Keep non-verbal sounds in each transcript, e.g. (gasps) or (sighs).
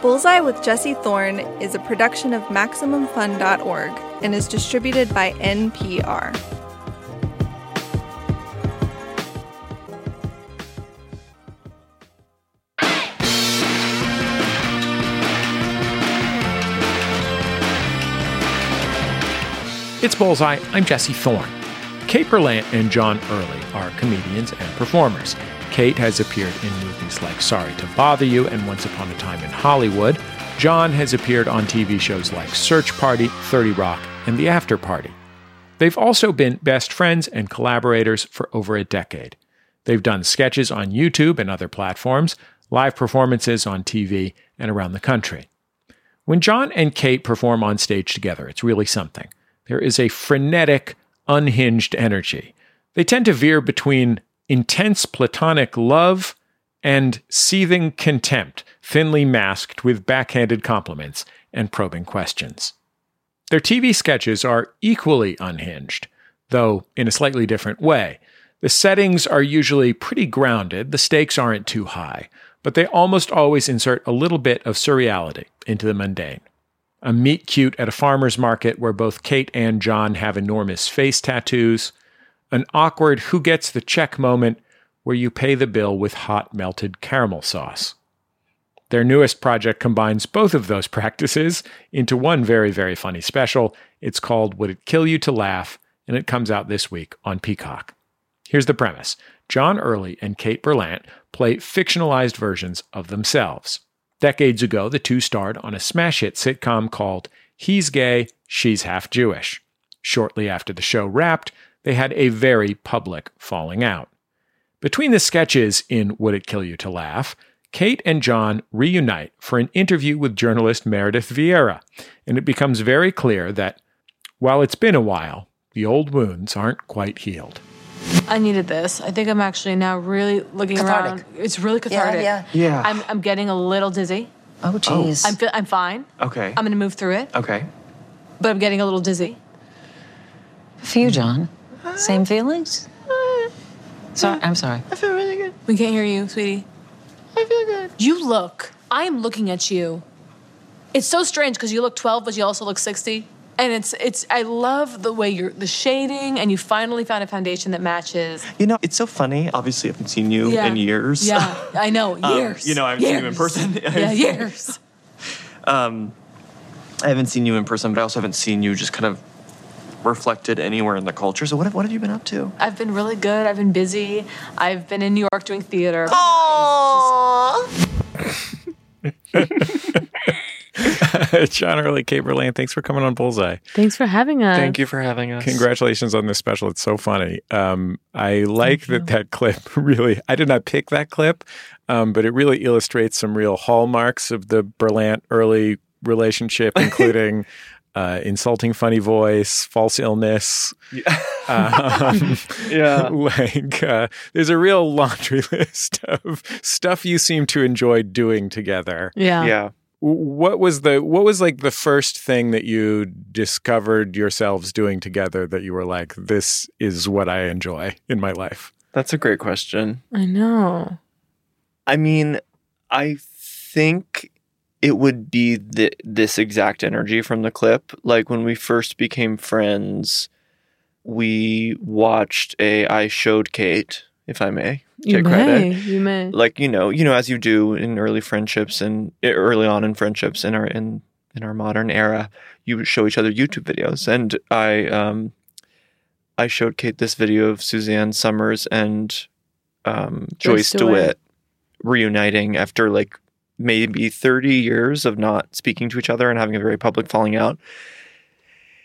Bullseye with Jesse Thorne is a production of MaximumFun.org and is distributed by NPR. It's Bullseye. I'm Jesse Thorne. Kate Berlant and John Early are comedians and performers. Kate has appeared in movies like Sorry to Bother You and Once Upon a Time in Hollywood. John has appeared on TV shows like Search Party, 30 Rock, and The After Party. They've also been best friends and collaborators for over a decade. They've done sketches on YouTube and other platforms, live performances on TV, and around the country. When John and Kate perform on stage together, it's really something. There is a frenetic, unhinged energy. They tend to veer between intense platonic love and seething contempt, thinly masked with backhanded compliments and probing questions. Their TV sketches are equally unhinged, though in a slightly different way. The settings are usually pretty grounded, the stakes aren't too high, but they almost always insert a little bit of surreality into the mundane a meet cute at a farmer's market where both Kate and John have enormous face tattoos, an awkward who gets the check moment where you pay the bill with hot melted caramel sauce. Their newest project combines both of those (laughs) practices into one very, very funny special. It's called Would It Kill You to Laugh? and it comes out this week on Peacock. Here's the premise John Early and Kate Berlant play fictionalized versions of themselves. Decades ago, the two starred on a smash hit sitcom called He's Gay, She's Half Jewish. Shortly after the show wrapped, they had a very public falling out. Between the sketches in Would It Kill You to Laugh, Kate and John reunite for an interview with journalist Meredith Vieira, and it becomes very clear that while it's been a while, the old wounds aren't quite healed. I needed this. I think I'm actually now really looking Cathartic. around. It's really cathartic. yeah. Yeah. I'm, I'm getting a little dizzy. Oh, jeez. I'm fe- I'm fine. okay. I'm gonna move through it, okay. but I'm getting a little dizzy. For you, John. Same feelings? Sorry, I'm sorry. I feel really good. We can't hear you, sweetie. I feel good. You look. I am looking at you. It's so strange because you look 12, but you also look 60. And it's it's. I love the way you're the shading, and you finally found a foundation that matches. You know, it's so funny. Obviously, I haven't seen you Yeah. in years. Yeah, I know. (laughs) Um, Years. you know, I haven't seen you in Years. person. (laughs) yeah, years. (laughs) um, I haven't seen you in person, but I also haven't seen you just kind of reflected anywhere in the culture. So what have, what have you been up to? I've been really good. I've been busy. I've been in New York doing theater. Aww. (laughs) John Early, Kate Berlant, thanks for coming on Bullseye. Thanks for having us. Thank you for having us. Congratulations on this special. It's so funny. Um, I like that that clip (laughs) really, I did not pick that clip, um, but it really illustrates some real hallmarks of the Berlant Early relationship, (laughs) including uh, insulting funny voice, false illness. (laughs) Um, Yeah. (laughs) like uh, there's a real laundry (laughs) list of stuff you seem to enjoy doing together. Yeah. Yeah. What was the what was like the first thing that you discovered yourselves doing together that you were like, this is what I enjoy in my life? That's a great question. I know. I mean, I think it would be the, this exact energy from the clip. Like when we first became friends, we watched a I showed Kate, if I may You take may. credit. You may. Like you know, you know, as you do in early friendships and eh, early on in friendships in our in in our modern era, you show each other YouTube videos, and I um, I showed Kate this video of Suzanne Somers and um, Joyce Joyce DeWitt reuniting after like maybe 30 years of not speaking to each other and having a very public falling out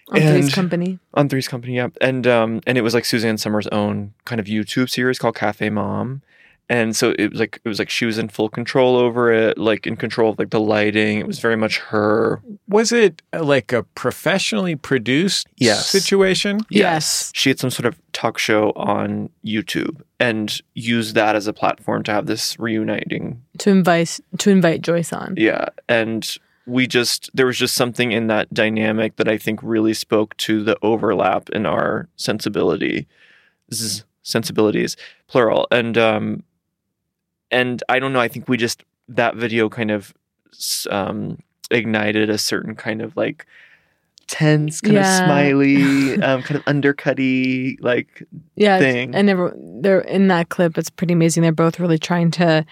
On Three's Company. on Three's Company, yeah. And um and it was like Suzanne Somers' own kind of YouTube series called Cafe Mom. And so it was like it was like she was in full control over it, like in control of like the lighting. It was very much her. Was it uh, like a professionally produced Yes. situation? Yes. She had some sort of talk show on YouTube and used that as a platform to have this reuniting To invite to invite Joyce on. Yeah. And we just, there was just something in that dynamic that I think really spoke to the overlap in our sensibility, z- sensibilities, plural. And, um, and I don't know, I think we just, that video kind of um, ignited a certain kind of like tense, kind Yeah. of smiley, (laughs) um, kind of undercutty, like yeah, thing. I never. They're in that clip. It's pretty amazing. They're both really trying to.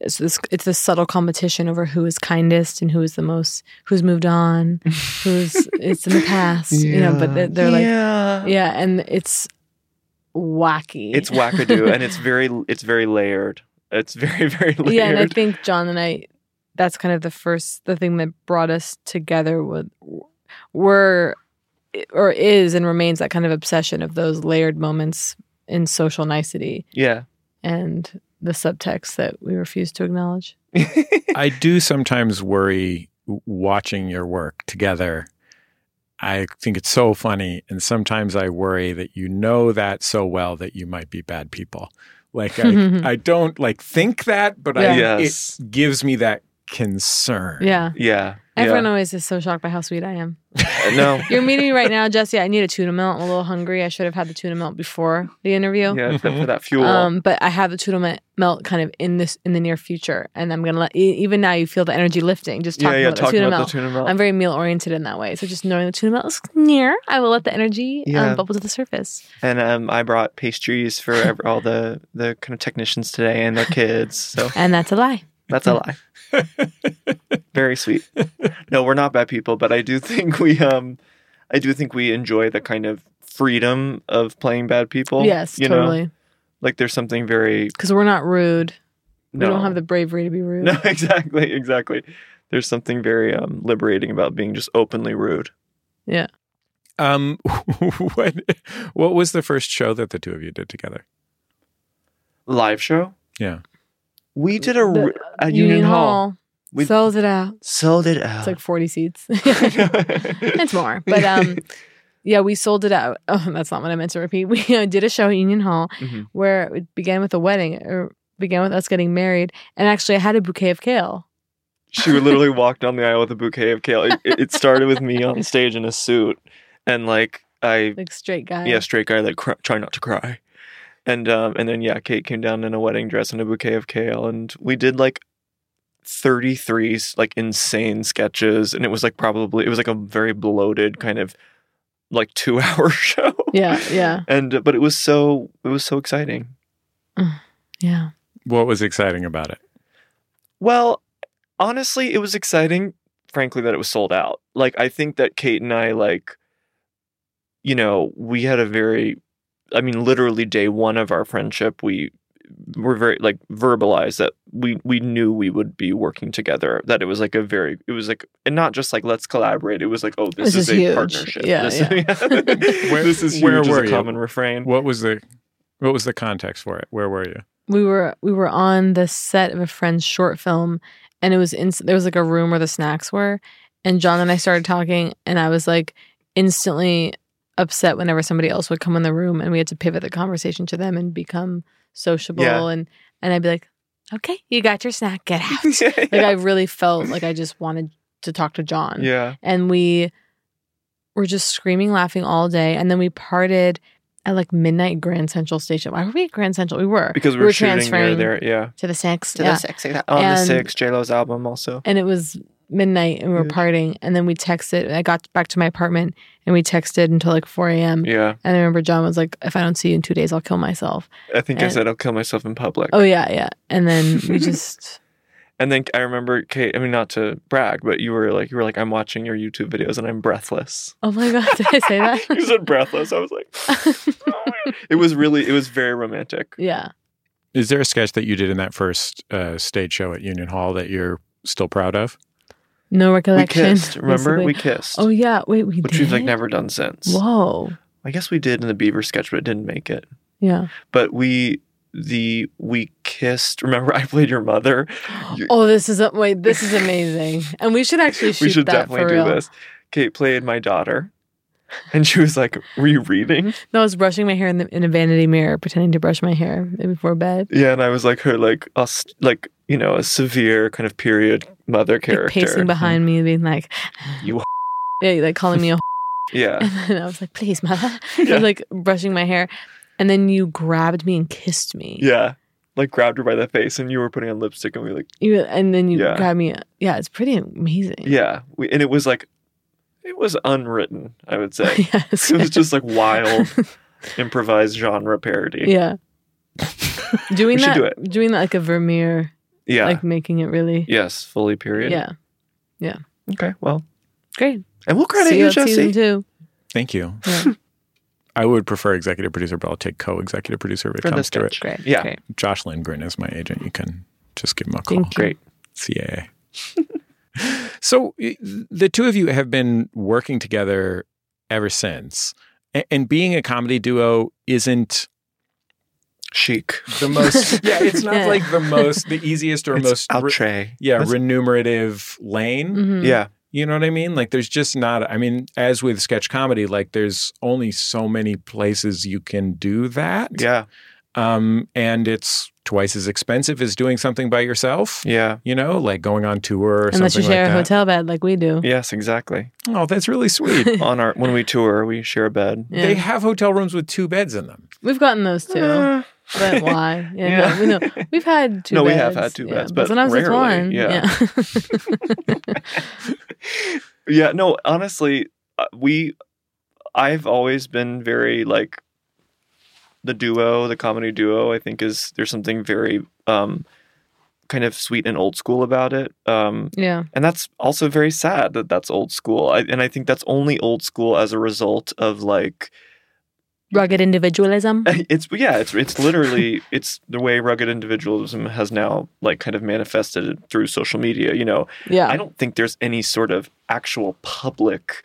It's this. It's this subtle competition over who is kindest and who is the most. Who's moved on. Who's (laughs) it's in the past. You know, but they're, they're like yeah. yeah, and it's wacky. It's wackadoo, and it's very (laughs) it's very layered. It's very (laughs) very layered. yeah, and I think John and I. That's kind of the first the thing that brought us together. With were or is and remains that kind of obsession of those layered moments in social nicety yeah. and the subtext that we refuse to acknowledge. (laughs) I do sometimes worry watching your work together. I think it's so funny. And sometimes I worry that you know that so well that you might be bad people. Like, I, (laughs) I don't like think that, but I, Yes. it gives me that concern. Yeah. Yeah. Everyone yeah. always is so shocked by how sweet I am. No. (laughs) You're meeting me right now, Jesse. I need a tuna melt. I'm a little hungry. I should have had the tuna melt before the interview. Yeah, for, for that fuel. Um, but I have the tuna melt kind of in this in the near future, and I'm gonna let even now you feel the energy lifting just yeah, talking yeah. about Talking the tuna about melt. the tuna melt. I'm very meal oriented in that way. So just knowing the tuna melt is near, I will let the energy Yeah. um, bubble to the surface. and um, I brought pastries for all the the kind of technicians today and their kids. So (laughs) And that's a lie. that's a lie. (laughs) Very sweet. No, we're not bad people, but I do think we um, I do think we enjoy the kind of freedom of playing bad people. yes, you know? Like there's something very Because we're not rude. no, We don't have the bravery to be (laughs) rude. no exactly exactly. There's something very um liberating about being just openly rude. Yeah. Um, (laughs) what, what was the first show that the two of you did together? Live show. Yeah. We did a The- r- at Union, Hall. We- sells it out. Sold it out. It's like 40 seats. (laughs) (laughs) it's more. But um (laughs) yeah, we sold it out. Oh, that's not what I meant to repeat. We uh, did a show at Union Hall Mhm. where it began with a wedding or began with us getting married. And actually I had a bouquet of kale. She literally walked down the aisle with a bouquet of kale. It, it started with me on stage in a suit, and like I, Like straight guy. yeah, straight guy, like cry, try not to cry, and um, and then yeah, Kate came down in a wedding dress and a bouquet of kale, and we did like thirty three like insane sketches, and it was like probably it was like a very bloated kind of like two (laughs) hour show. Yeah, yeah. and uh, but it was so it was so exciting. Yeah. What was exciting about it? Well, honestly, it was exciting, frankly, that it was sold out. Like, I think that Kate and I, like, you know, we had a very, I mean, literally day one of our friendship, we were very, like, verbalized that we, we knew we would be working together, that it was like a very, it was like, and not just like, let's collaborate. It was like, oh, this, This is, is a huge. partnership. Yeah, this, yeah. (laughs) (laughs) Where- this is huge where as were a you? common refrain. What was the what was the context for it? Where were you? we were we were on the set of a friend's short film and it was in there was like a room where the snacks were and john and i started talking and i was like instantly upset whenever somebody else would come in the room and we had to pivot the conversation to them and become sociable Yeah. and and i'd be like okay you got your snack get (laughs) out yeah, like i really felt like i just wanted to talk to john yeah. and we were just screaming, laughing all day. And then we parted at like midnight Grand Central Station. Why were we at Grand Central? We were Because we were, shooting near there. Yeah. to the six. To yeah. the six. On the And- six, J-Lo's album also. and it was midnight and we were Huge. partying. And then we texted. I got back to my apartment and we texted until like 4 a.m. Yeah. And I remember John was like, if I don't see you in two days, I'll kill myself. I think I said I'll kill myself in public. Oh, yeah, yeah. And then we (laughs) just, And then I remember Kate, I mean not to brag, but you were like you were like, I'm watching your YouTube videos and I'm breathless. oh my God, (laughs) did I say that? (laughs) you said breathless. I was like "Oh it was really it was very romantic. yeah. Is there a sketch that you did in that first uh, stage show at Union Hall that you're still proud of? No recollection. We kissed. Remember? basically. We kissed. Oh, yeah. Wait, we which did? we've like never done since. Whoa. I guess we did in the Beaver sketch, but it didn't make it. Yeah. But we the we kissed. Remember (laughs) I played your mother? (gasps) Oh, this is a, wait. This is amazing, and we should actually shoot (laughs) we should that definitely for do this. Kate played my daughter. And she was like, Were you reading? No, I was brushing my hair in, the, in a vanity mirror, pretending to brush my hair before bed. Yeah, and I was like her like us like, you know, a severe kind of period mother Like character. pacing behind me, and being like, You (sighs) yeah, like calling me a. (laughs) Yeah. (laughs) and then I was like, please, mother. I was like brushing my hair, and then you grabbed me and kissed me. Yeah. like grabbed her by the face and you were putting on lipstick and we like You, and then you Yeah. grab me. Yeah, it's pretty amazing. yeah we, and it was like it was unwritten i would say (laughs) yes. it was just like wild improvised genre parody yeah. doing that, do it. doing that like a Vermeer, yeah like making it really. yes fully period Yeah. Yeah. Okay well Great. and we'll credit See you you at jesse two. Thank you. Yeah. (laughs) (laughs) I would prefer executive producer, but I'll take co-executive producer if it For comes to it. Great. Yeah. Great. Josh Lindgren is my agent. You can just give him a call. Great CAA. so the two of you have been working together ever since, and being a comedy duo isn't chic the most. (laughs) yeah, it's not Yeah. like the most, the easiest or it's most. re- yeah, That's- remunerative lane. Mhm. yeah You know what I mean? Like, there's just not. I mean, as with sketch comedy, like, there's only so many places you can do that. yeah Um, and it's twice as expensive as doing something by yourself. yeah You know, like going on tour or Unless you share like a that. hotel bed like we do. yes exactly Oh, that's really sweet. (laughs) on our when we tour we share a bed Yeah. They have hotel rooms with two beds in them. We've gotten those too. Uh, But (laughs) why? Yeah, Yeah. No, we know. We've had two No, we have had two yeah, beds, but sometimes it's rarely, one. yeah. (laughs) yeah no honestly uh, we i've always been very like the duo the comedy duo i think is there's something very um kind of sweet and old school about it um yeah. and that's also very sad that that's old school I, and i think that's only old school as a result of like Rugged individualism. (laughs) it's yeah it's it's literally it's the way rugged individualism has now like kind of manifested through social media you know Yeah. I don't think there's any sort of actual public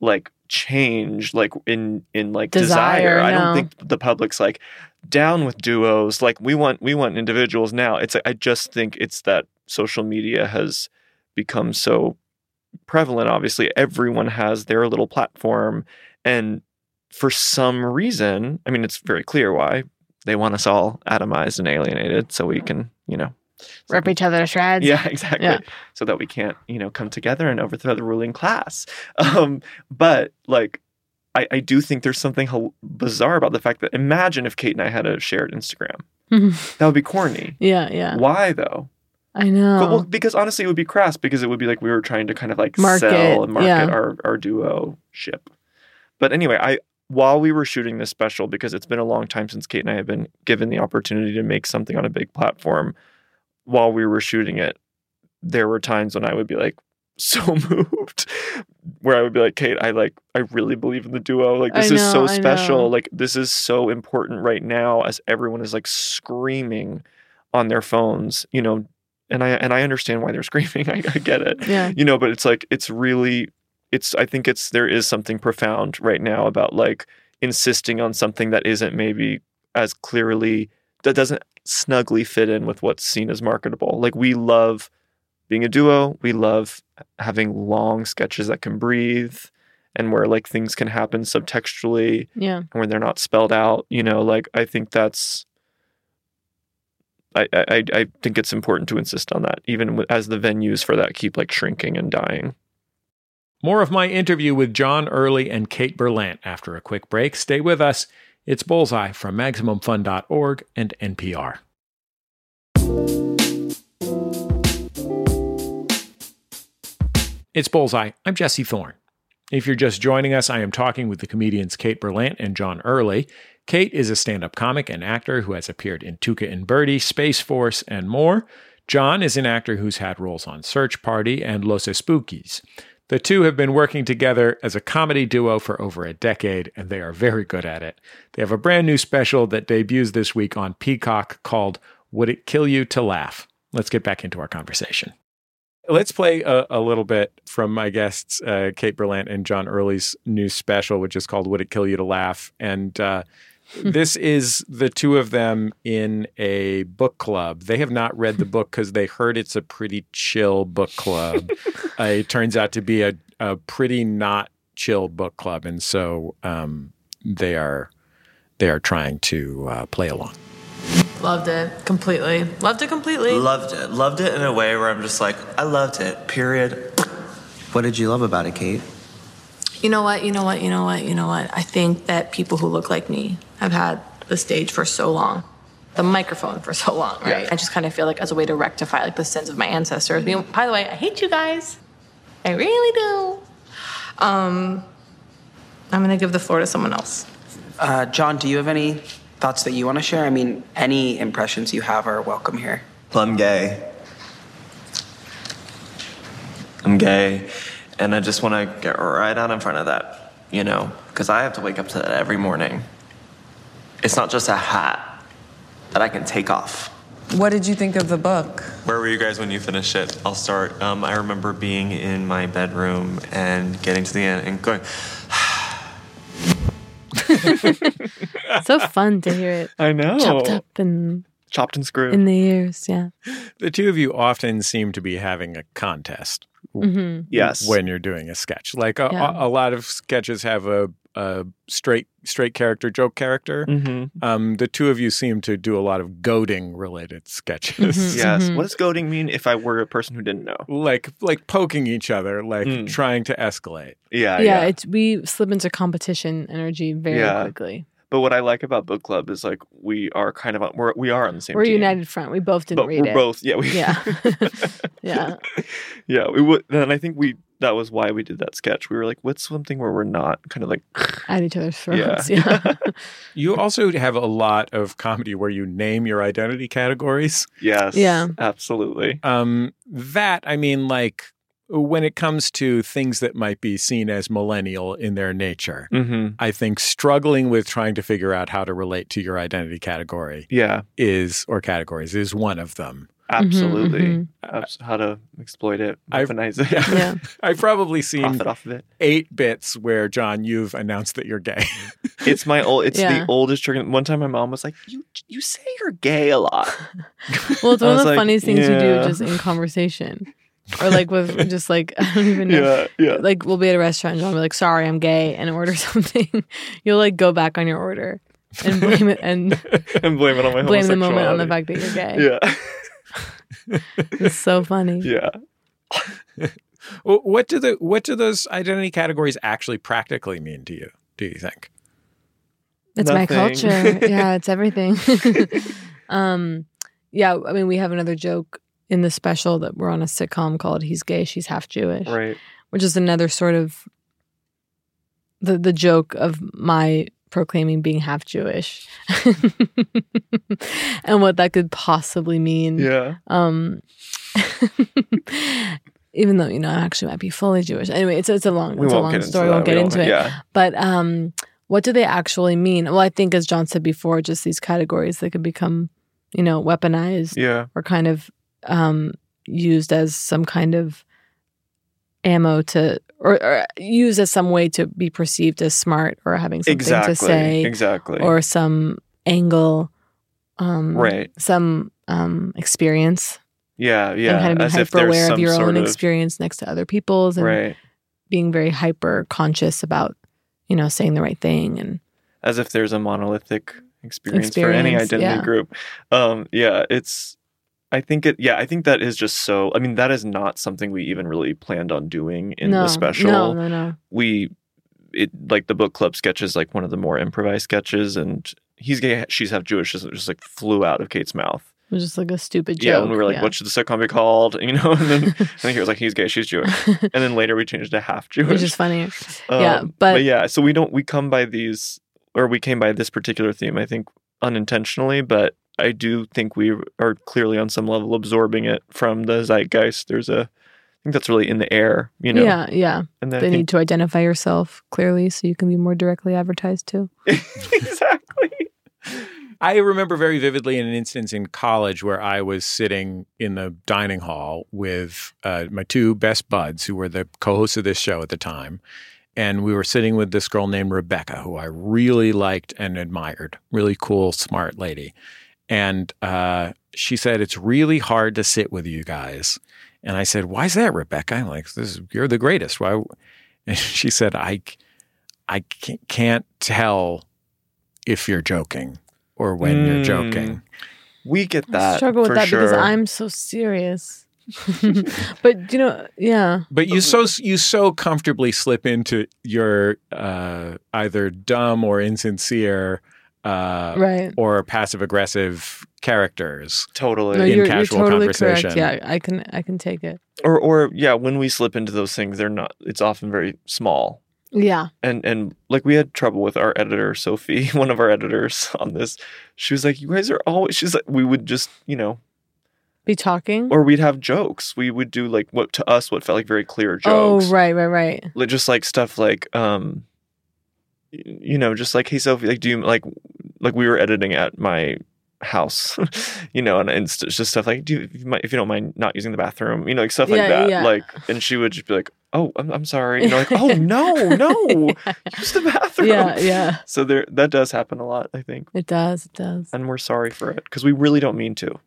like change like in in like desire. Desire, I don't think the public's like down with duos. Like we want we want individuals now. It's I just think it's that social media has become so prevalent. Obviously, everyone has their little platform and for some reason, I mean it's very clear why they want us all atomized and alienated so we can, you know, Rip each other to shreds. yeah, (laughs) exactly. Yeah. So that we can't, you know, come together and overthrow the ruling class. (laughs) Um, but like, I, I do think there's something hel- bizarre about the fact that imagine if Kate and I had a shared Instagram. (laughs) That would be corny. yeah. Yeah. Why though? I know. But, well, because honestly, it would be crass because it would be like we were trying to kind of like Market, sell and market yeah. our our duo ship. But anyway, I while we were shooting this special, because it's been a long time since Kate and I have been given the opportunity to make something on a big platform, while we were shooting it, there were times when I would be like (laughs) so moved where I would be like, Kate, I like I really believe in the duo. Like this is so special. Like this is so important right now as everyone is like screaming on their phones, you know, and I and I understand why they're (laughs) screaming. I, I get it. Yeah. You know, but it's like it's really it's I think it's there is something profound right now about like insisting on something that isn't maybe as clearly that doesn't snugly fit in with what's seen as marketable. Like we love being a duo, we love having long sketches that can breathe and where like things can happen subtextually Yeah. and where they're not spelled out, you know, like I think that's I, I, I think it's important to insist on that, even as the venues for that keep like shrinking and dying. More of my interview with John Early and Kate Berlant after a quick break. Stay with us. It's Bullseye from MaximumFun.org and NPR. It's Bullseye. I'm Jesse Thorne. If you're just joining us, I am talking with the comedians Kate Berlant and John Early. Kate is a stand up comic and actor who has appeared in Tuca and Bertie, Space Force, and more. John is an actor who's had roles on Search Party and Los Espookys. The two have been working together as a comedy duo for over a decade, and they are very good at it. They have a brand new special that debuts this week on Peacock called Would It Kill You to Laugh? Let's get back into our conversation. Let's play a, a little bit from my guests, uh, Kate Berlant and John Early's new special, which is called Would It Kill You to Laugh? And uh, this is the two of them in a book club. They have not read the book because they heard it's a pretty chill book club. uh, (laughs) it turns out to be a, a pretty not chill book club. And so um, they are they are trying to uh, play along. Loved it completely. Loved it completely. Loved it. Loved it in a way where I'm just like, I loved it. Period. What did you love about it, Kate? You know what? You know what? You know what? You know what? I think that people who look like me have had the stage for so long. the microphone for so long, right? I just kind of feel like as a way to rectify like the sins of my ancestors. I mean, by the way, I hate you guys. I really do. Um, I'm gonna give the floor to someone else. Uh, John, do you have any thoughts that you want to share? I mean, any impressions you have are welcome here. Well, I'm gay. I'm gay, and I just want to get right out in front of that, you know, because I have to wake up to that every morning. It's not just a hat that I can take off. What did you think of the book? Where were you guys when you finished it? I'll start. Um, I remember being in my bedroom and getting to the end and going, (sighs) so fun to hear it I know. chopped up and Chopped and screwed. in the ears. Yeah. The two of you often seem to be having a contest hmm yes. when you're doing a sketch. Like a, Yeah. a, a lot of sketches have a, a straight straight character, joke character. hmm Um, the two of you seem to do a lot of goading related sketches. Mhm. Yes. Mhm. What does goading mean if I were a person who didn't know? Like like poking each other, like Mm. trying to escalate. Yeah. yeah, Yeah. it's we slip into competition energy very Yeah. quickly. But what I like about book club is like we are kind of on, we're we are on the same. We're team. united front. We both didn't But read we're it. both yeah we Yeah. (laughs) (laughs) Yeah. yeah we would and I think we that was why we did that sketch. We were like, what's something where we're not kind of like (sighs) At each other's yeah throats. (laughs) Yeah. You also have a lot of comedy where you name your identity categories. yes Yeah. absolutely Um, that I mean, like when it comes to things that might be seen as millennial in their nature, mm-hmm. I think struggling with trying to figure out how to relate to your identity category yeah is, or categories, is one of them. absolutely mhm. Abs- how to exploit it I've- weaponize it Yeah. (laughs) I've probably seen off of it. eight bits where John, you've announced that you're gay. (laughs) It's my old. It's Yeah. the oldest trick. One time, my mom was like, "You you say you're gay a lot." (laughs) Well, it's one of the like, funniest things you do just in conversation. Or like with (laughs) just like (laughs) I don't even know. yeah, yeah. Like we'll be at a restaurant and John will be like, sorry, I'm gay and order (laughs) something. You'll like go back on your order and blame it and and blame it on my blame the moment on the fact that you're gay. Yeah, It's so funny. yeah. What do the what do those identity categories actually practically mean to you? Do you think? It's my culture. yeah, it's everything. um, yeah, I mean, we have another joke in the special that we're on a sitcom called "He's Gay, She's Half Jewish," Right. which is another sort of the the joke of my proclaiming being half Jewish (laughs) and what that could possibly mean. Yeah. Um, (laughs) even though you know I actually might be fully Jewish. Anyway, it's it's a long We it's a long story. We won't get into it. Yeah. But um, what do they actually mean? Well, I think as John said before, just these categories that could become, you know, weaponized Yeah. or kind of um, used as some kind of ammo to, or, or used as some way to be perceived as smart or having something Exactly. to say exactly. or some angle, um, Right. Some um, experience yeah. Yeah. and kind of being As hyper aware of your own of- experience next to other people's and Right. being very hyper conscious about, you know, saying the right thing and As if there's a monolithic experience, for any identity yeah. group. Um. Yeah. It's. I think it. Yeah. I think that is just so. I mean, that is not something we even really planned on doing in no, the special. No, no, no. we it like the book club sketches, like one of the more improvised sketches and he's gay she's half jewish just, just like flew out of kate's mouth It was just like a stupid joke. yeah and we were like yeah. what should the sitcom be called (laughs) you know and then (laughs) i think he was like he's gay she's jewish (laughs) and then later we changed to half jewish Which is funnier. Um, yeah, but, yeah so we don't we come by these or we came by this particular theme i think unintentionally but i do think we are clearly on some level absorbing it from the zeitgeist there's a i think that's really in the air you know yeah, yeah. and then They think need to identify yourself clearly so you can be more directly advertised to. (laughs) exactly I remember very vividly in an instance in college where I was sitting in the dining hall with uh, my two best buds, who were the co-hosts of this show at the time, and we were sitting with this girl named Rebecca, who I really liked and admired. Really cool, smart lady, and uh, she said it's really hard to sit with you guys. And I said, "Why is that, Rebecca?" I'm like, "This is you're the greatest." Why? (laughs) And she said, "I, I can't tell if you're joking." or when you're Mm. joking. We get I that. struggle with for that because. I'm so serious. (laughs) but you know, yeah. But you so you so comfortably slip into your uh, either dumb or insincere uh, Right. or passive aggressive characters. Totally. No, in you're, casual you're totally conversation. correct. Yeah, I can I can take it. Or or yeah, when we slip into those things, they're not. It's often very small. Yeah. and and like we had trouble with our editor Sophie, (laughs) one of our editors on this. She was like, "You guys are always." She's like, we would just you know, Be talking. or we'd have jokes. We would do like what to us what felt like very clear jokes. oh, right, right, right. Just like stuff like um, y- you know, just like hey Sophie, like do you like like we were editing at my house, (laughs) you know, and, and it's just stuff like do you, if you, might, if you don't mind not using the bathroom, you know, like stuff like Yeah, that. yeah. Like, and she would just be like, "Oh, I'm, I'm sorry," you know, like, "Oh (laughs) no, no, use the bathroom." Yeah, yeah. So there, that does happen a lot, I think, It does. It does. and we're sorry for it because we really don't mean to.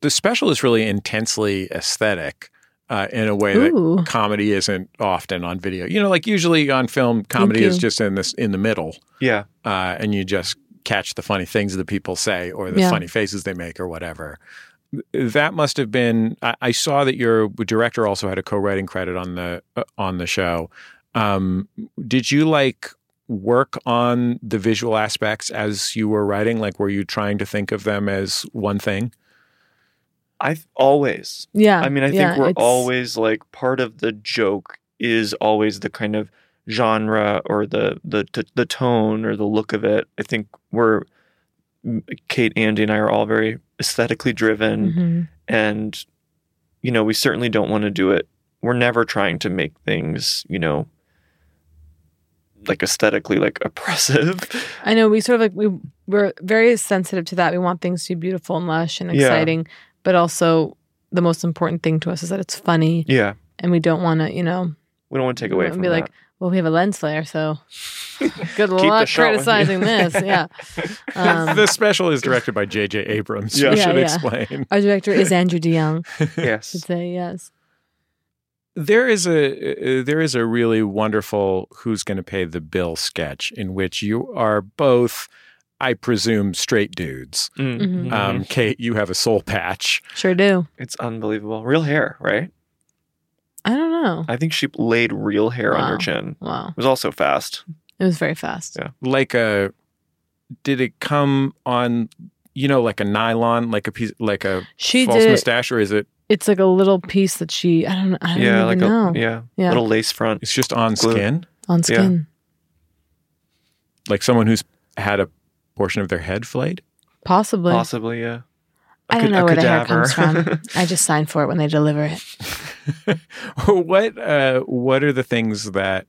The special is really intensely aesthetic. Uh, in a way Ooh. that comedy isn't often on video, you know, like usually on film, comedy is just in this in the middle, Yeah, uh, and you just catch the funny things that people say or the Yeah. funny faces they make or whatever. That must have been. I, I saw that your director also had a co-writing credit on the uh, on the show. Um, did you like work on the visual aspects as you were writing? Like, were you trying to think of them as one thing? I've always. Yeah. I mean, I think yeah, we're it's- always like part of the joke is always the kind of genre or the the the, the tone or the look of it. I think we're Kate, Andy, and I are all very aesthetically driven, Mhm. and you know, we certainly don't want to do it. We're never trying to make things, you know, like aesthetically like (laughs) oppressive. I know we sort of like we we're very sensitive to that. We want things to be beautiful and lush and Yeah. Exciting, but also the most important thing to us is that it's funny, Yeah, and we don't want to, you know, we don't want to take away and from be that. like, well, we have a lens flare, so (laughs) good luck shot when you- criticizing this. (laughs) Yeah. Um, the special is directed by J.J. Abrams. Yeah. You Yeah, should yeah. explain. our director is Andrew DeYoung. (laughs) yes, Should say yes. There is a uh, there is a really wonderful "Who's Going to Pay the Bill" sketch in which you are both, I presume, straight dudes. Mm. Mhm. Um, Kate, you have a soul patch. Sure do. it's unbelievable. Real hair, right? I don't know. I think she laid real hair on her chin. Wow, It was also fast. it was very fast. Yeah. Like a, did it come on? You know, like a nylon, like a piece, like a She false did. mustache, or is it? It's like a little piece that she. I don't. I don't yeah, even like know. a yeah, Yeah. little lace front. It's just on Glue. skin, on skin. like someone who's had a portion of their head flayed. Possibly. Possibly, yeah. A I ca- don't know a where the hair comes from. I just (laughs) sign for it when they deliver it. (laughs) what uh, What are the things that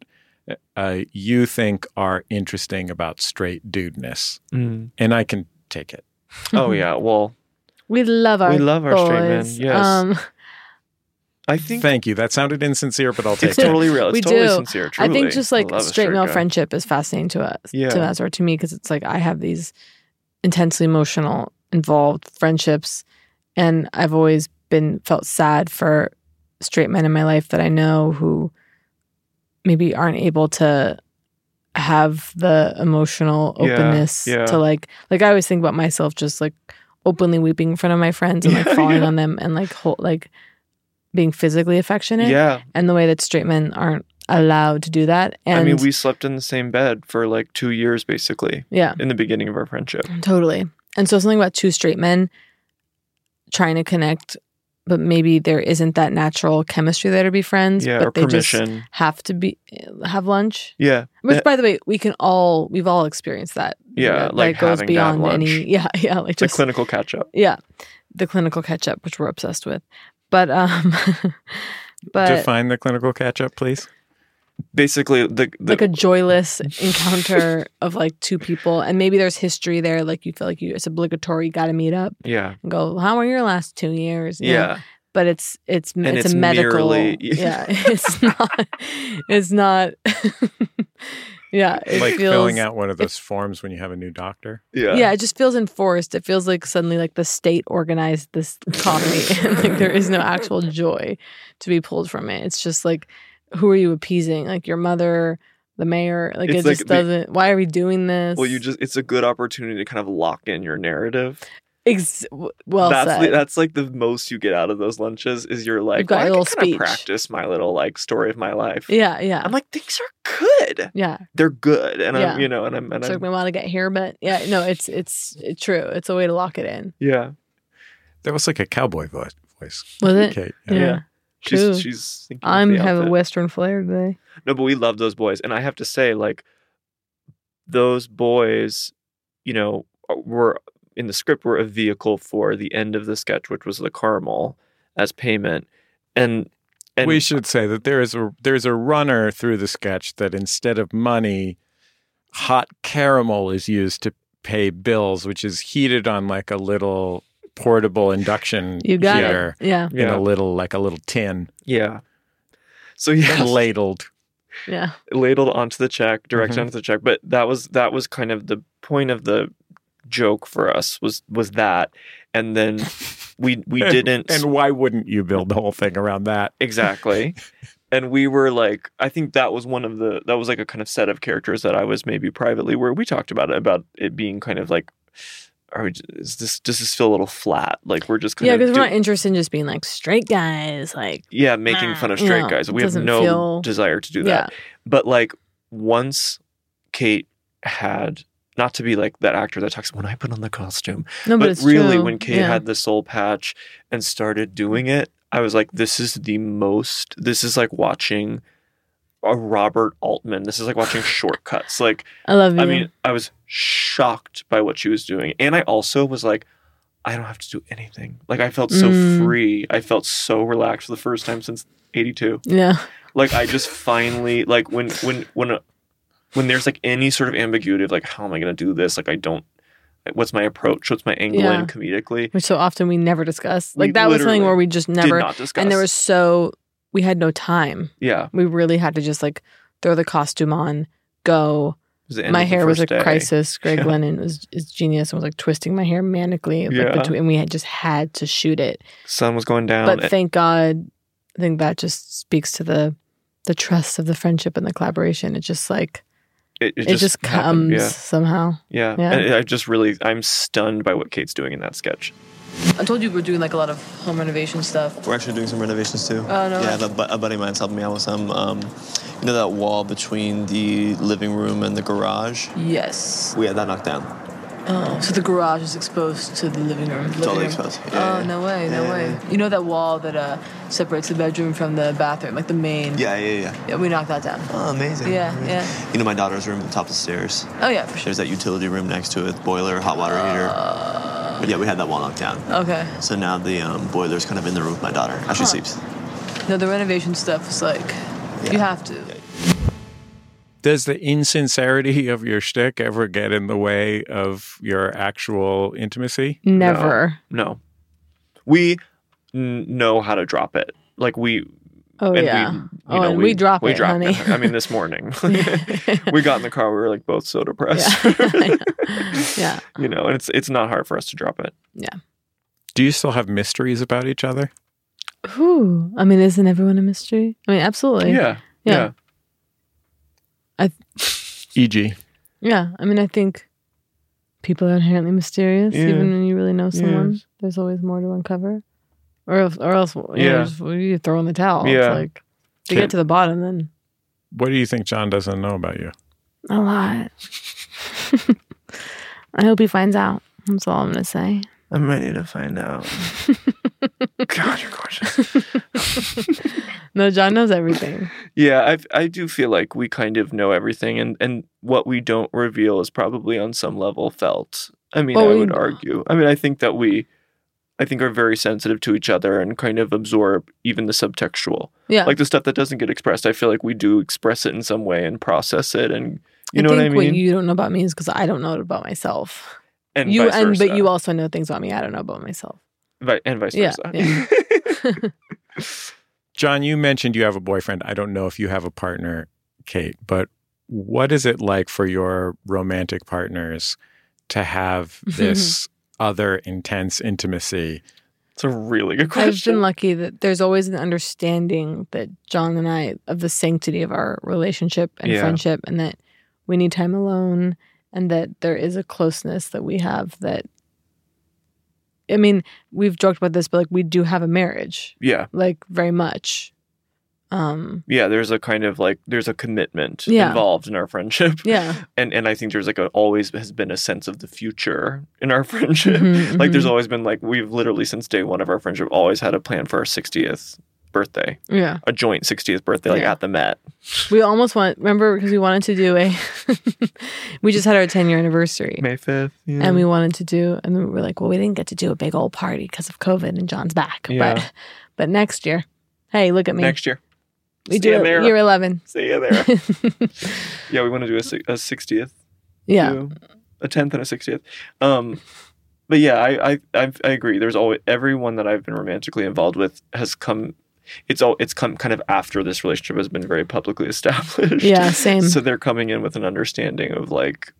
uh, you think are interesting about straight dudeness? Mm. And I can take it. Oh yeah. (laughs) Well, We love our We love our straight men, yes. Um, I think Thank you. That sounded insincere, but I'll take it. it's it. totally real. It's we totally do. sincere. I think just like a straight male guy. friendship is fascinating to us, Yeah. to us or to me, because it's like I have these intensely emotional, involved friendships, and I've always been felt sad for straight men in my life that I know who maybe aren't able to have the emotional openness yeah. to like like I always think about myself just like openly weeping in front of my friends and like (laughs) Yeah, falling yeah. on them and like whole, like being physically affectionate Yeah. and the way that straight men aren't allowed to do that and I mean, we slept in the same bed for like two years, basically, yeah in the beginning of our friendship. totally and so something about two straight men trying to connect but maybe there isn't that natural chemistry there to be friends Yeah, but or they just permission. have to be have lunch Yeah. which Uh, by the way we can all we've all experienced that Yeah, that, like that goes beyond any (laughs) yeah yeah like the clinical catch up. yeah the clinical catch up which we're obsessed with but um (laughs) but Define the clinical catch up, please. Basically, the, the like a joyless encounter (laughs) of like two people and maybe there's history there like you feel like you it's obligatory you got to meet up. Yeah, and go how were your last two years? You know? yeah, but it's it's And it's, it's a medical. merely- yeah (laughs) it's not it's not yeah (laughs) it like feels filling out one of those forms when you have a new doctor. yeah, yeah. it just feels enforced it feels like suddenly like the state organized this (laughs) comedy (laughs) and like there is no actual joy to be pulled from it it's just like who are you appeasing like your mother the mayor like It's it like just the- doesn't why are we doing this Well, you just it's a good opportunity to kind of lock in your narrative. Ex- well that's said. the, that's like the most you get out of those lunches is you're like, got well, your I little can kind speech. practice my little like story of my life. yeah, yeah. I'm like, things are good. yeah. They're good, and Yeah. I'm, you know, and I'm, and Took I'm, me a while to get here, but yeah, no, it's it's it's true. It's a way to lock it in. yeah, That was like a cowboy voice. voice. Was it? Kate. Yeah. yeah. She's True. she's. thinking I'm the have a western flair today. No, but we love those boys, and I have to say, like, those boys, you know, were in the script were a vehicle for the end of the sketch, which was the caramel as payment, and and we should say that there is a there's a runner through the sketch that instead of money, hot caramel is used to pay bills, which is heated on like a little portable induction You got heater it. Yeah. in Yeah. a little like a little tin yeah. So yeah, ladled. Yeah. ladled onto the check, direct Mhm. onto the check. But that was that was kind of the point of the joke for us was was that, and then (laughs) we we And- didn't And why wouldn't you build the whole thing around that? exactly. (laughs) and we were like, I think that was one of the that was like a kind of set of characters that I was maybe privately where we talked about it about it being kind of like. Are we, is this does this feel a little flat? Like we're just kind Yeah, because we're not interested in just being like straight guys. Like, yeah making fun of you straight know, guys. We have no feel- desire to do yeah, that. But like once Kate had not to be like that actor that talks when I put on the costume, no, but, but, really true. when Kate yeah. had the soul patch and started doing it, I was like, this is the most. This is like watching a Robert Altman. This is like watching (laughs) Short Cuts. Like I love you. I mean, I was shocked by what she was doing. And I also was like, I don't have to do anything. Like I felt so Mm. free. I felt so relaxed for the first time since 82. yeah, Like I just finally like when when when uh, when there's like any sort of ambiguity of like how am I going to do this? Like I don't what's my approach? What's my angle Yeah. in comedically? which so often we never discuss. We Like that was something where we just never. And there was so we had no time. yeah. We really had to just like throw the costume on, go. It was the end my hair was a day. crisis. Greg Yeah. Lennon was is genius and was like twisting my hair manically. Like Yeah. between, and we had just had to shoot it. Sun was going down. but thank God, I think that just speaks to the the trust of the friendship and the collaboration. It just like it, it, just, happened. comes Yeah. somehow. Yeah. Yeah. And I just really I'm stunned by what Kate's doing in that sketch. I told you we're doing like a lot of home renovation stuff. We're actually doing some renovations too. Oh, no Yeah, way. A, a buddy of mine's helping me out with some. Um, you know that wall between the living room and the garage? Yes. We had that knocked down. Oh, so the garage is exposed to the living room. living Totally room. exposed. oh Yeah, yeah. no way, no Yeah, way. yeah, You know that wall that uh, separates the bedroom from the bathroom, like the main. Yeah, yeah, yeah. Yeah, we knocked that down. Oh, amazing. Yeah, amazing. yeah. You know my daughter's room at the top of the stairs. Oh yeah, for sure. There's that utility room next to it, boiler, hot water heater. But yeah, we had that wall knocked down. Okay. So now the um, boiler's kind of in the room with my daughter as she sleeps. No, the renovation stuff is like you have to. Does the insincerity (laughs) of your shtick ever get in the way of your actual intimacy? Never. No. We n- know how to drop it. Like we Oh and yeah. we, you oh, know, and we, drop it. we it, drop honey. I mean, this morning (laughs) (laughs) we got in the car. We were like both so depressed. yeah. yeah. you know, and it's it's not hard for us to drop it. Yeah. Do you still have mysteries about each other? Whew. I mean, isn't everyone a mystery? I mean, absolutely. Yeah, Yeah. E.g., Yeah, I mean, I think people are inherently mysterious, Yeah. even when you really know someone. There's always more to uncover, or else, or else, you know, Yeah. just, you throw in the towel. Yeah. It's like to get to the bottom, then what do you think John doesn't know about you? a lot. (laughs) I hope he finds out. That's all I'm gonna say. I'm ready to find out. (laughs) God, you're gorgeous. (laughs) No, John knows everything. Yeah, I I do feel like we kind of know everything, and and what we don't reveal is probably on some level felt. I mean, I would argue. I mean, I think that we, I think, are very sensitive to each other and kind of absorb even the subtextual, Yeah, like the stuff that doesn't get expressed. I feel like we do express it in some way and process it, and you I know think what I mean. what you don't know about me is because I don't know it about myself. And you vice and but you also know things about me I don't know about myself. And vice Yeah, versa. (laughs) John, you mentioned you have a boyfriend. I don't know if you have a partner, Kate, but what is it like for your romantic partners to have (laughs) this other intense intimacy? it's a really good question. I've been lucky that there's always an understanding that John and I of the sanctity of our relationship and Yeah. friendship, and that we need time alone, and that there is a closeness that we have that I mean, we've joked about this, but like we do have a marriage, Yeah. like very much. Um, Yeah, there's a kind of like there's a commitment Yeah. involved in our friendship. Yeah. (laughs) And and I think there's like a, always has been a sense of the future in our (laughs) friendship. Mhm, Like there's mhm. always been like we've literally since day one of our friendship always had a plan for our 60th birthday. Yeah. A joint 60th birthday like Yeah. at the Met. we almost want remember because we wanted to do a. (laughs) we just had our ten year anniversary, May 5th. Yeah. and we wanted to do, and we were like, well, we didn't get to do a big old party because of COVID, and John's back, Yeah. but but next year, hey, look at me, next year. we See do you it there. year eleven, See you there. (laughs) yeah, we want to do a, a 60th. yeah, too. a 10th and a 60th. Um, but yeah, I, I I I agree. There's always everyone that I've been romantically involved with has come. It's all it's come kind of after this relationship has been very publicly (laughs) established. Yeah, same. So they're coming in with an understanding of like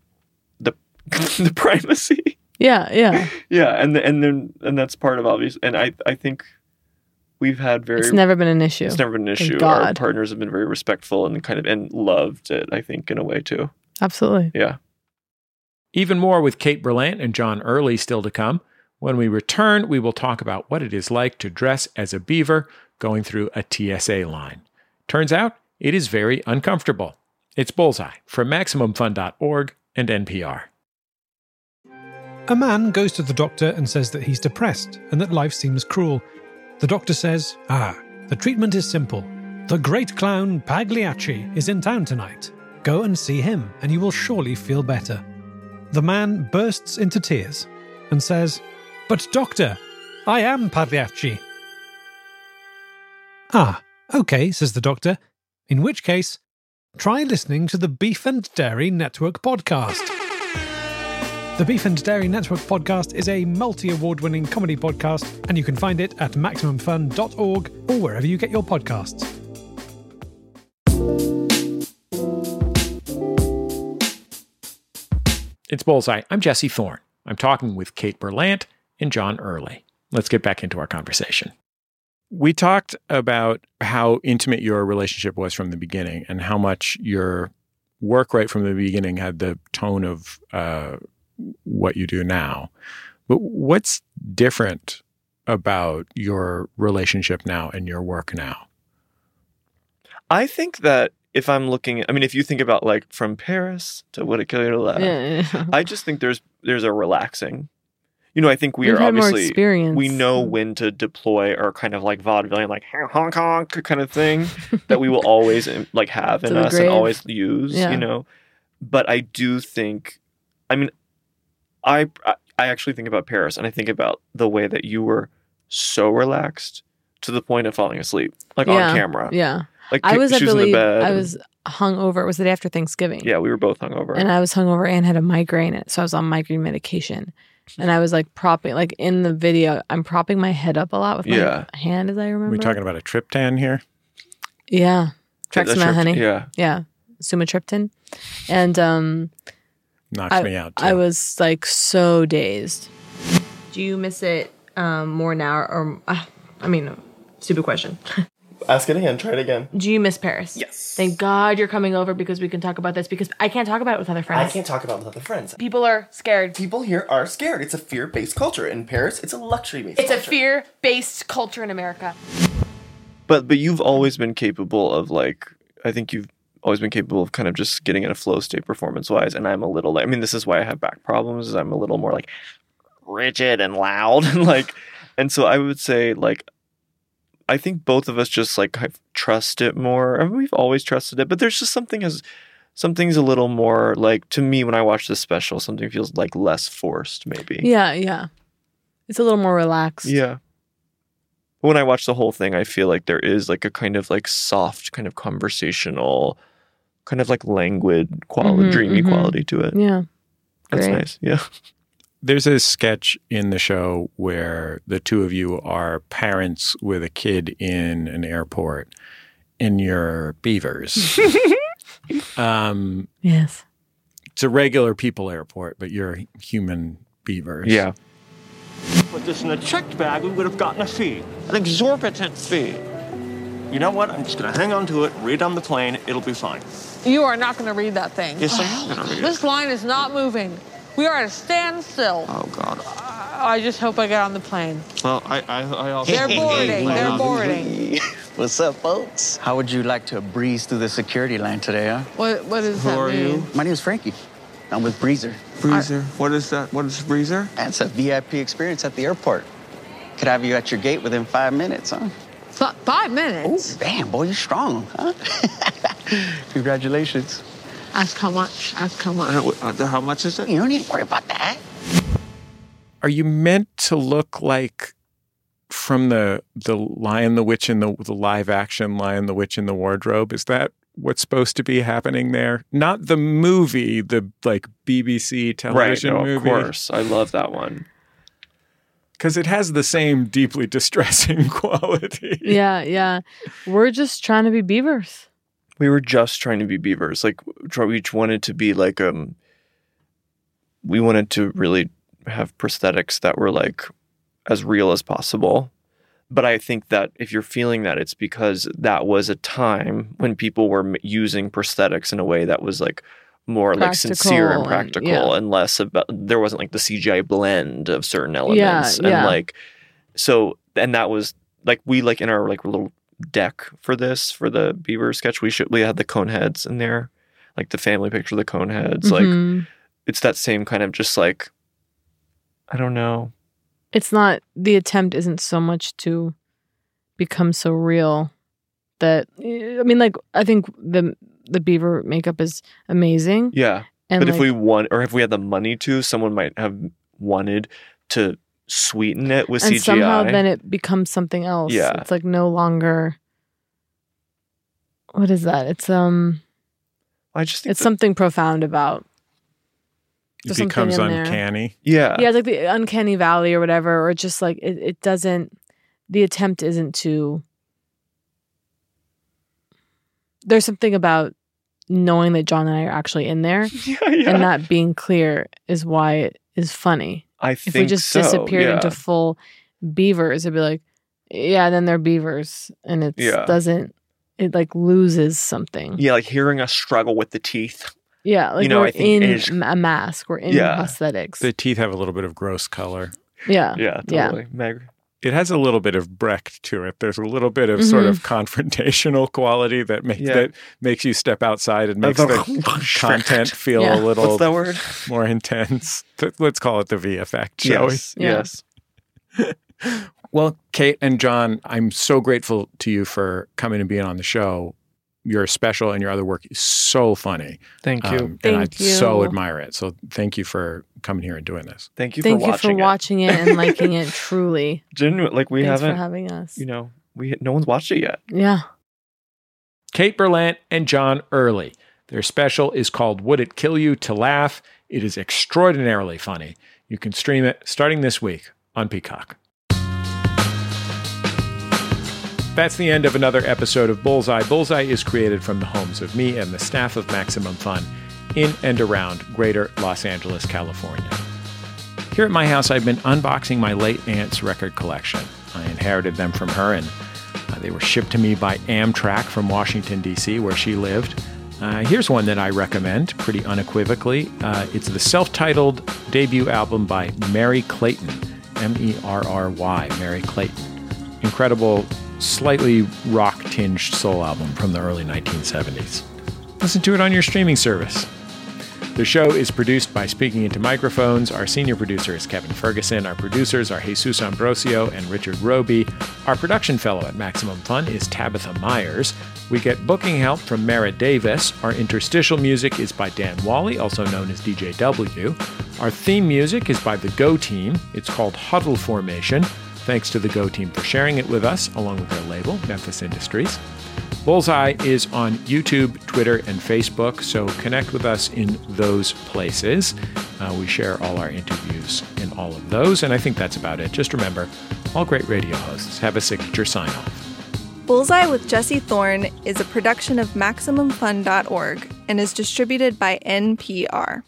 the (laughs) the primacy. yeah, yeah. (laughs) Yeah, and the, and then and that's part of obvious. And I I think we've had very It's never been an issue. it's never been an Thank issue. Our partners have been very respectful and kind of and loved it. I think in a way too. Absolutely. Yeah. Even more with Kate Berlant and John Early still to come. When we return, we will talk about what it is like to dress as a beaver going through a TSA line. Turns out it is very uncomfortable. It's Bullseye from MaximumFun.org and NPR. A man goes to the doctor and says that he's depressed and that life seems cruel. The doctor says, Ah, the treatment is simple. The great clown Pagliacci is in town tonight. Go and see him, and you will surely feel better. The man bursts into tears and says, But doctor, I am Pagliacci. Ah, okay, says the doctor. In which case, try listening to the Beef and Dairy Network podcast. The Beef and Dairy Network podcast is a multi award winning comedy podcast, and you can find it at MaximumFun.org or wherever you get your podcasts. It's Bullseye. I'm Jesse Thorne. I'm talking with Kate Berlant and John Early. Let's get back into our conversation. We talked about how intimate your relationship was from the beginning and how much your work right from the beginning had the tone of uh, what you do now. But what's different about your relationship now and your work now? I think that if I'm looking, I mean, if you think about like from Paris to Would It Kill You to Laugh, Yeah, yeah. I just think there's there's a relaxing. You know, I think we We've are obviously we know when to deploy our kind of like vaudevillian, like honk honk kind of thing (laughs) that we will always um, like have in the us and always use. Yeah. You know, but I do think, I mean, I I- actually think about Paris and I think about the way that you were so relaxed to the point of falling asleep, like yeah, on camera. Yeah. Like I was, I was the believe, bed I was hungover. Was it after Thanksgiving? Yeah, we were both hungover. And I was hungover and had a migraine, so I was on migraine medication. And I was like propping, like in the video, I'm propping my head up a lot with my Yeah. hand, as I remember. We're we talking about a triptan here? Yeah. Yeah, the Treximet, trypt- honey. yeah. Yeah. Sumatriptan. And um Knocks I, me out. I was like so dazed. Do you miss it um, more now or uh, I mean, stupid question. (laughs) Ask it again. Try it again. Do you miss Paris? Yes. Thank God you're coming over because we can talk about this because I can't talk about it with other friends. I can't talk about it with other friends. People are scared. People here are scared. It's a fear-based culture. In Paris, it's a luxury-based It's a fear-based culture in America. But but you've always been capable of like I think you've always been capable of kind of just getting in a flow state performance wise. And I'm a little like I mean this is why I have back problems. Is I'm a little more like rigid and loud (laughs) and like and so I would say like I think both of us just like kind trust it more. I mean, we've always trusted it, but there's just something as something's a little more like to me when I watch this special, something feels like less forced maybe. Yeah, yeah. It's a little more relaxed. Yeah. When I watch the whole thing, I feel like there is like a kind of like soft, kind of conversational, kind of like languid quality, Mhm, dreamy mhm. quality to it. Yeah. That's Great. nice. Yeah. (laughs) There's a sketch in the show where the two of you are parents with a kid in an airport in you're beavers. (laughs) um, Yes. it's a regular people airport, but you're human beavers. Yeah. Put this in a checked bag, we would have gotten a fee. An exorbitant fee. You know what? I'm just gonna hang on to it, read on the plane, it'll be fine. You are not going to read that thing. Yes, I am gonna read it. This line is not moving. We are at a standstill. Oh, God. I just hope I get on the plane. Well, I, I, I also. They're boarding. They're boarding. (laughs) What's up, folks? How would you like to breeze through the security line today, huh? What What does Who that are mean? you? My name is Frankie. I'm with Breezer. Breezer. What is that? What is Breezer? That's a VIP experience at the airport. Could have you at your gate within five minutes, huh? F- five minutes. Damn, boy, you're strong, huh? (laughs) Congratulations. Ask how much. Ask how much. Uh, how much is it? You don't need to worry about that. Are you meant to look like from the the Lion, the Witch, in the the live action Lion, the Witch in the Wardrobe? Is that what's supposed to be happening there? Not the movie, the like BBC Right. television No, of course. I love that one. Because it has the same deeply (laughs) distressing quality. Yeah, yeah. We're just trying to be beavers. We were just trying to be beavers. Like we each wanted to be like um we wanted to really have prosthetics that were like as real as possible. But I think that if you're feeling that it's because that was a time when people were using prosthetics in a way that was like more like sincere and Practical and- yeah. and less about there wasn't like the CGI blend of certain elements Yeah, and yeah. like so and that was like we like in our like little deck for this for the beaver sketch we should we had the Coneheads in there like the family picture of the Coneheads like Mhm. it's that same kind of just like i don't know It's not the attempt isn't so much to become so real that I mean like I think the the beaver makeup is amazing. yeah And but if we want or if we had the money to someone might have wanted to sweeten it with and cgi somehow then it becomes something else. Yeah. It's like no longer what is that? It's um i just think it's something profound about It There's becomes in there. uncanny. yeah yeah, it's like the uncanny valley or whatever, or just like it, it doesn't. The attempt isn't to. There's something about knowing that John and I are actually in there, (laughs) yeah, yeah. and not being clear is why it is funny. I If we just so, disappeared yeah. into full beavers, it'd be like, yeah, then they're beavers, and it Yeah. doesn't. It like loses something. yeah like hearing us struggle with the teeth Yeah, like you know, we're I think in is- a mask. We're in Yeah. prosthetics. The teeth have a little bit of gross color. yeah, yeah yeah. totally meg It has a little bit of Brecht to it. There's a little bit of sort of mm-hmm. confrontational quality that makes Yeah. that makes you step outside and makes the (laughs) content feel Yeah. a little what's that word more intense. Let's call it the V effect, shall yes Yeah. yes? (laughs) Well, Kate and John, I'm so grateful to you for coming and being on the show. Your special and your other work is so funny. thank you Um, and I Thank so admire it. So thank you for coming here and doing this. thank you Thank for you watching for it. watching it and liking it. (laughs) Truly, genuine like we thanks haven't for having us. you know we no one's watched it yet Yeah. Kate Berlant and John Early. Their special is called Would It Kill You to Laugh? It is extraordinarily funny. You can stream it starting this week on Peacock. That's the end of another episode of Bullseye. Bullseye is created from the homes of me and the staff of Maximum Fun in and around greater Los Angeles, California. Here at my house, I've been unboxing my late aunt's record collection. I inherited them from her, and uh, they were shipped to me by Amtrak from Washington, D.C., where she lived. Uh, here's one that I recommend pretty unequivocally. Uh, it's the self titled debut album by Merry Clayton, M E R R Y, Merry Clayton. Incredible, slightly rock tinged soul album from the early 1970s. Listen to it on your streaming service. The show is produced by Speaking Into Microphones. Our senior producer is Kevin Ferguson. Our producers are Jesus Ambrosio and Richard Roby. Our production fellow at Maximum Fun is Tabitha Myers. We get booking help from Merritt Davis. Our interstitial music is by Dan Wally, also known as DJW. Our theme music is by the Go Team. It's called Huddle Formation. Thanks to the Go Team for sharing it with us, along with their label, Memphis Industries. Bullseye is on YouTube, Twitter, and Facebook, so connect with us in those places. Uh, we share all our interviews in all of those, and I think that's about it. Just remember, all great radio hosts have a signature sign off. Bullseye with Jesse Thorne is a production of MaximumFun.org and is distributed by NPR.